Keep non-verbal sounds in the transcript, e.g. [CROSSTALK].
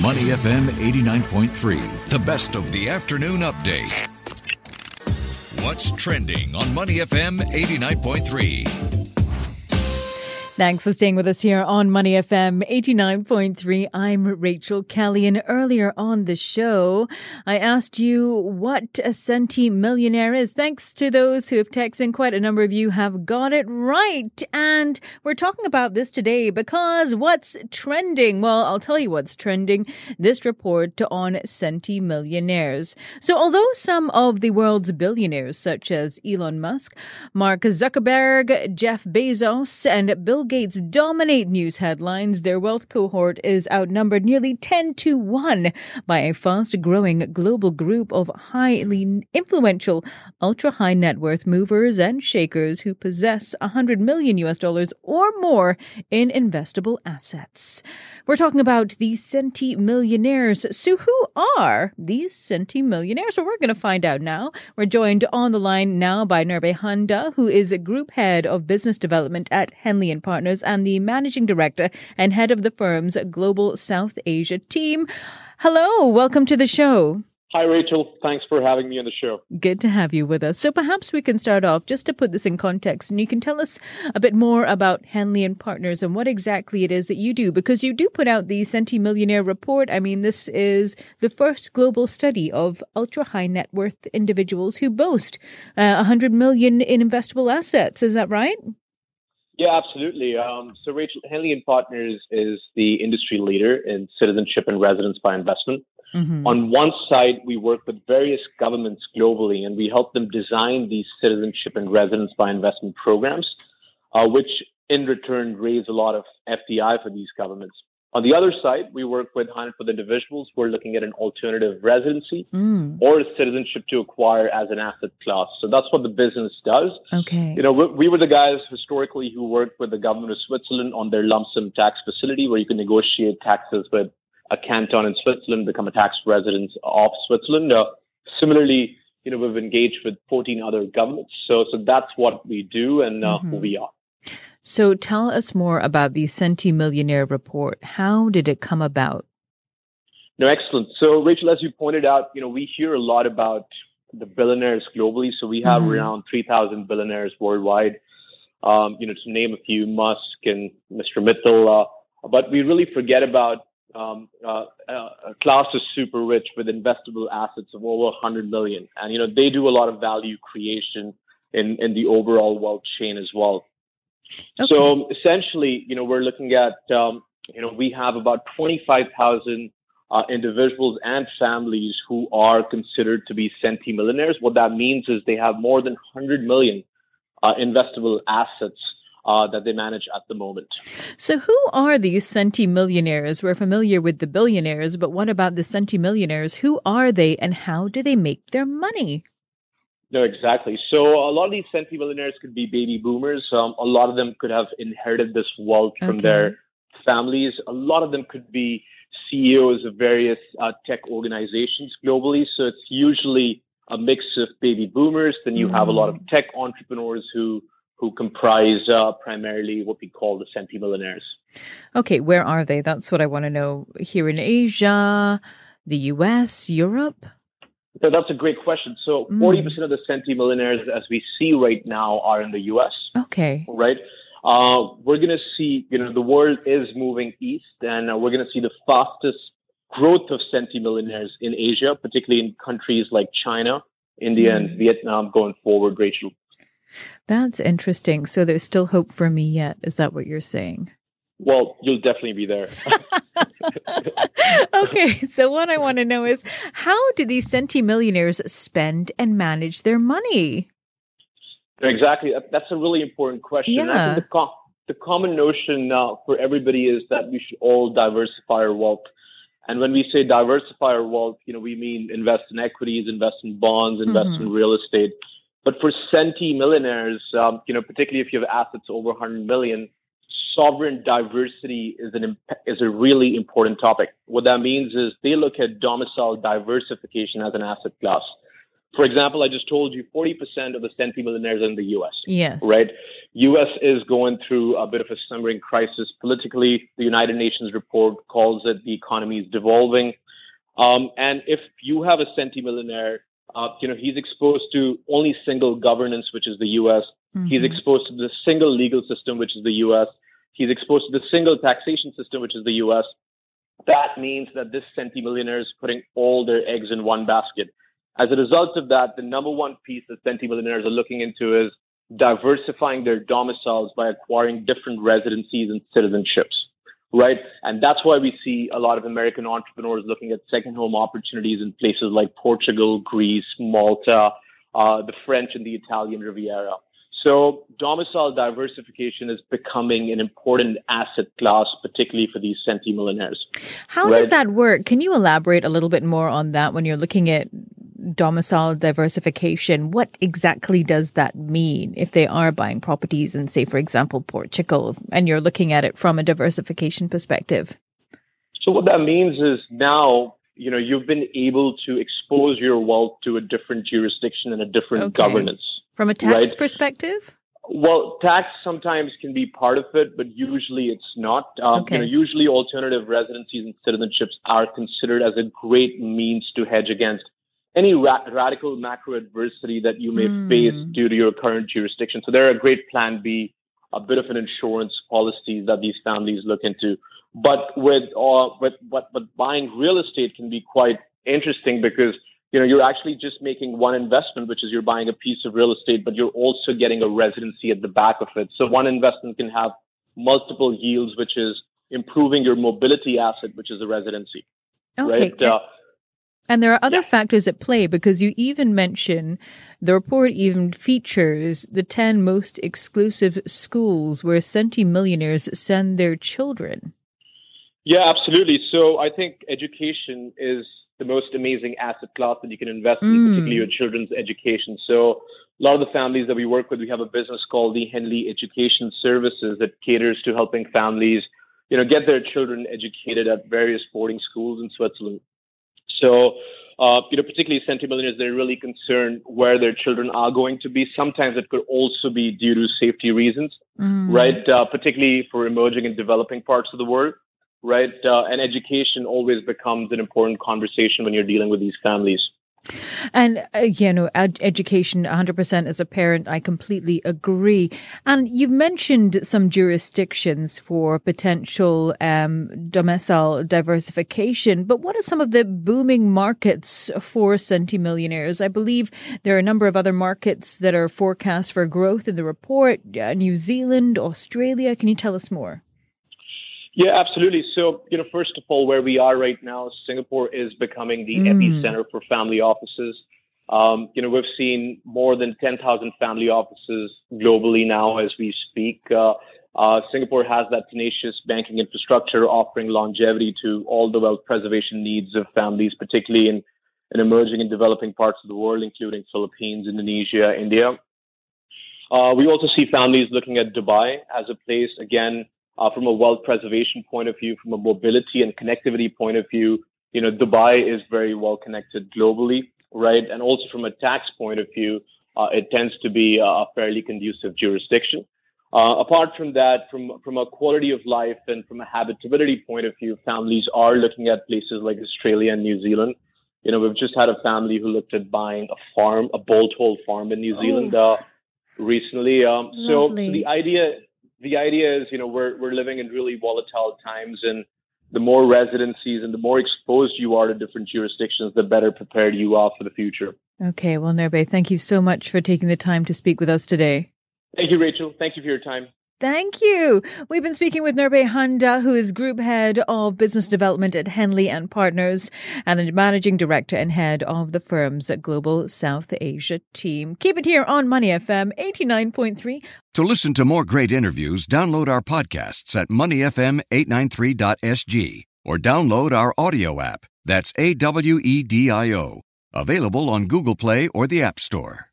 Money FM 89.3, the best of the afternoon update. What's trending on Money FM 89.3? Thanks for staying with us here on Money FM 89.3. I'm Rachel Kelly. And earlier on the show, I asked you what a centi millionaire is. Thanks to those who have texted in, quite a number of you have got it right. And we're talking about this today because what's trending? Well, I'll tell you what's trending. This report on centi millionaires. So although some of the world's billionaires, such as Elon Musk, Mark Zuckerberg, Jeff Bezos, and Bill Gates dominate news headlines, their wealth cohort is outnumbered nearly 10 to 1 by a fast growing global group of highly influential, ultra high net worth movers and shakers who possess 100 million US dollars or more in investable assets. We're talking about the centi millionaires. So, who are these centi millionaires? Well, we're going to find out now. We're joined on the line now by Nirbhay Handa, who is a group head of business development at Henley and Partners. Partners and the managing director and head of the firm's global South Asia team. Hello, welcome to the show. Hi, Rachel. Thanks for having me on the show. Good to have you with us. So perhaps we can start off just to put this in context and you can tell us a bit more about Henley and Partners and what exactly it is that you do because you do put out the Centi Millionaire report. I mean, this is the first global study of ultra high net worth individuals who boast uh, 100 million in investable assets. Is that right? Yeah, absolutely. Um, so, Rachel Henley and Partners is the industry leader in citizenship and residence by investment. Mm-hmm. On one side, we work with various governments globally, and we help them design these citizenship and residence by investment programs, uh, which in return raise a lot of FDI for these governments. On the other side, we work with High for the individuals who are looking at an alternative residency mm. or citizenship to acquire as an asset class. So that's what the business does. Okay. You know, we, we, were the guys historically who worked with the government of Switzerland on their lump sum tax facility where you can negotiate taxes with a canton in Switzerland, become a tax resident of Switzerland. Uh, similarly, you know, we've engaged with 14 other governments. So, so that's what we do and uh, mm-hmm. who we are. So tell us more about the Centi Millionaire Report. How did it come about? No, excellent. So, Rachel, as you pointed out, you know, we hear a lot about the billionaires globally. So we have mm-hmm. around 3,000 billionaires worldwide. Um, you know, to name a few, Musk and Mr. Mittal. Uh, but we really forget about um, uh, uh, a class of super rich with investable assets of over 100 million. And, you know, they do a lot of value creation in, in the overall wealth chain as well. Okay. So essentially, you know, we're looking at, um, you know, we have about 25,000 uh, individuals and families who are considered to be centimillionaires. What that means is they have more than 100 million uh, investable assets uh, that they manage at the moment. So, who are these centimillionaires? We're familiar with the billionaires, but what about the centimillionaires? Who are they and how do they make their money? No, exactly. So a lot of these centimillionaires could be baby boomers. Um, a lot of them could have inherited this wealth from their families. A lot of them could be CEOs of various uh, tech organizations globally. So it's usually a mix of baby boomers. Then you mm. have a lot of mm. tech entrepreneurs who who comprise uh, primarily what we call the centimillionaires. Okay, where are they? That's what I want to know. Here in Asia, the U.S., Europe. So that's a great question. So mm. 40% of the centimillionaires as we see right now are in the US. Okay. Right. Uh, we're going to see, you know, the world is moving east and uh, we're going to see the fastest growth of centimillionaires in Asia, particularly in countries like China, India, mm. and Vietnam going forward, Rachel. That's interesting. So there's still hope for me yet. Is that what you're saying? Well, you'll definitely be there. [LAUGHS] okay, so what I want to know is how do these centimillionaires spend and manage their money? Exactly. That's a really important question. Yeah. the, com- the common notion uh, for everybody is that we should all diversify our wealth. And when we say diversify our wealth, you know, we mean invest in equities, invest in bonds, invest mm-hmm. in real estate. But for centi millionaires, um, you know, particularly if you have assets over 100 million, sovereign diversity is an is a really important topic. What that means is they look at domicile diversification as an asset class. For example, I just told you 40% of the centimillionaires are in the U.S. Yes. Right? U.S. is going through a bit of a simmering crisis politically. The United Nations report calls it the economy is devolving. Um, and if you have a centimillionaire, uh, you know, he's exposed to only single governance, which is the U.S. Mm-hmm. He's exposed to the single legal system, which is the U.S. He's exposed to the single taxation system, which is the U.S. That means that this centimillionaire is putting all their eggs in one basket. As a result of that, the number one piece that centimillionaires are looking into is diversifying their domiciles by acquiring different residencies and citizenships, right? And that's why we see a lot of American entrepreneurs looking at second home opportunities in places like Portugal, Greece, Malta, uh, the French and the Italian Riviera. So domicile diversification is becoming an important asset class, particularly for these centimillionaires. How right? does that work? Can you elaborate a little bit more on that when you're looking at domicile diversification, what exactly does that mean if they are buying properties in, say, for example, Portugal, and you're looking at it from a diversification perspective? So what that means is now, you know, you've been able to expose your wealth to a different jurisdiction and a different okay. governance. From a tax right? perspective? Well, tax sometimes can be part of it, but usually it's not. Um, okay. you know, usually alternative residencies and citizenships are considered as a great means to hedge against any ra- radical macro adversity that you may mm. face due to your current jurisdiction. So they're a great plan B, a bit of an insurance policy that these families look into. But with uh, but but but buying real estate can be quite interesting because you know you're actually just making one investment, which is you're buying a piece of real estate, but you're also getting a residency at the back of it. So one investment can have multiple yields, which is improving your mobility asset, which is a residency. Okay. Right? Uh, and there are other yeah. factors at play because you even mention the report even features the 10 most exclusive schools where centimillionaires send their children. Yeah, absolutely. So I think education is the most amazing asset class that you can invest in, mm. particularly your children's education. So a lot of the families that we work with, we have a business called the Henley Education Services that caters to helping families, you know, get their children educated at various boarding schools in Switzerland. So, uh, you know, particularly centimillionaires, they're really concerned where their children are going to be. Sometimes it could also be due to safety reasons, mm. right? Uh, particularly for emerging and developing parts of the world, right? Uh, and education always becomes an important conversation when you're dealing with these families. And, uh, you know, ed- education 100% as a parent, I completely agree. And you've mentioned some jurisdictions for potential um, domicile diversification, but what are some of the booming markets for centimillionaires? I believe there are a number of other markets that are forecast for growth in the report uh, New Zealand, Australia. Can you tell us more? Yeah, absolutely. So, you know, first of all, where we are right now, Singapore is becoming the mm. epicenter for family offices. Um, you know, we've seen more than 10,000 family offices globally now as we speak. Uh, uh, Singapore has that tenacious banking infrastructure offering longevity to all the wealth preservation needs of families, particularly in, in emerging and developing parts of the world, including Philippines, Indonesia, India. Uh, we also see families looking at Dubai as a place, again, uh, from a wealth preservation point of view, from a mobility and connectivity point of view, you know, Dubai is very well connected globally, right? And also from a tax point of view, uh, it tends to be a fairly conducive jurisdiction. Uh, apart from that, from from a quality of life and from a habitability point of view, families are looking at places like Australia and New Zealand. You know, we've just had a family who looked at buying a farm, a bolt hole farm in New Zealand uh, recently. Um, so the idea the idea is, you know, we're we're living in really volatile times, and the more residencies and the more exposed you are to different jurisdictions, the better prepared you are for the future. Okay, well, Nirbhay, thank you so much for taking the time to speak with us today. Thank you, Rachel. Thank you for your time. Thank you. We've been speaking with Nirbhay Handa, who is Group Head of Business Development at Henley and Partners and the Managing Director and Head of the firm's Global South Asia team. Keep it here on Money FM 89.3. To listen to more great interviews, download our podcasts at moneyfm893.sg or download our audio app. That's A W E D I O. Available on Google Play or the App Store.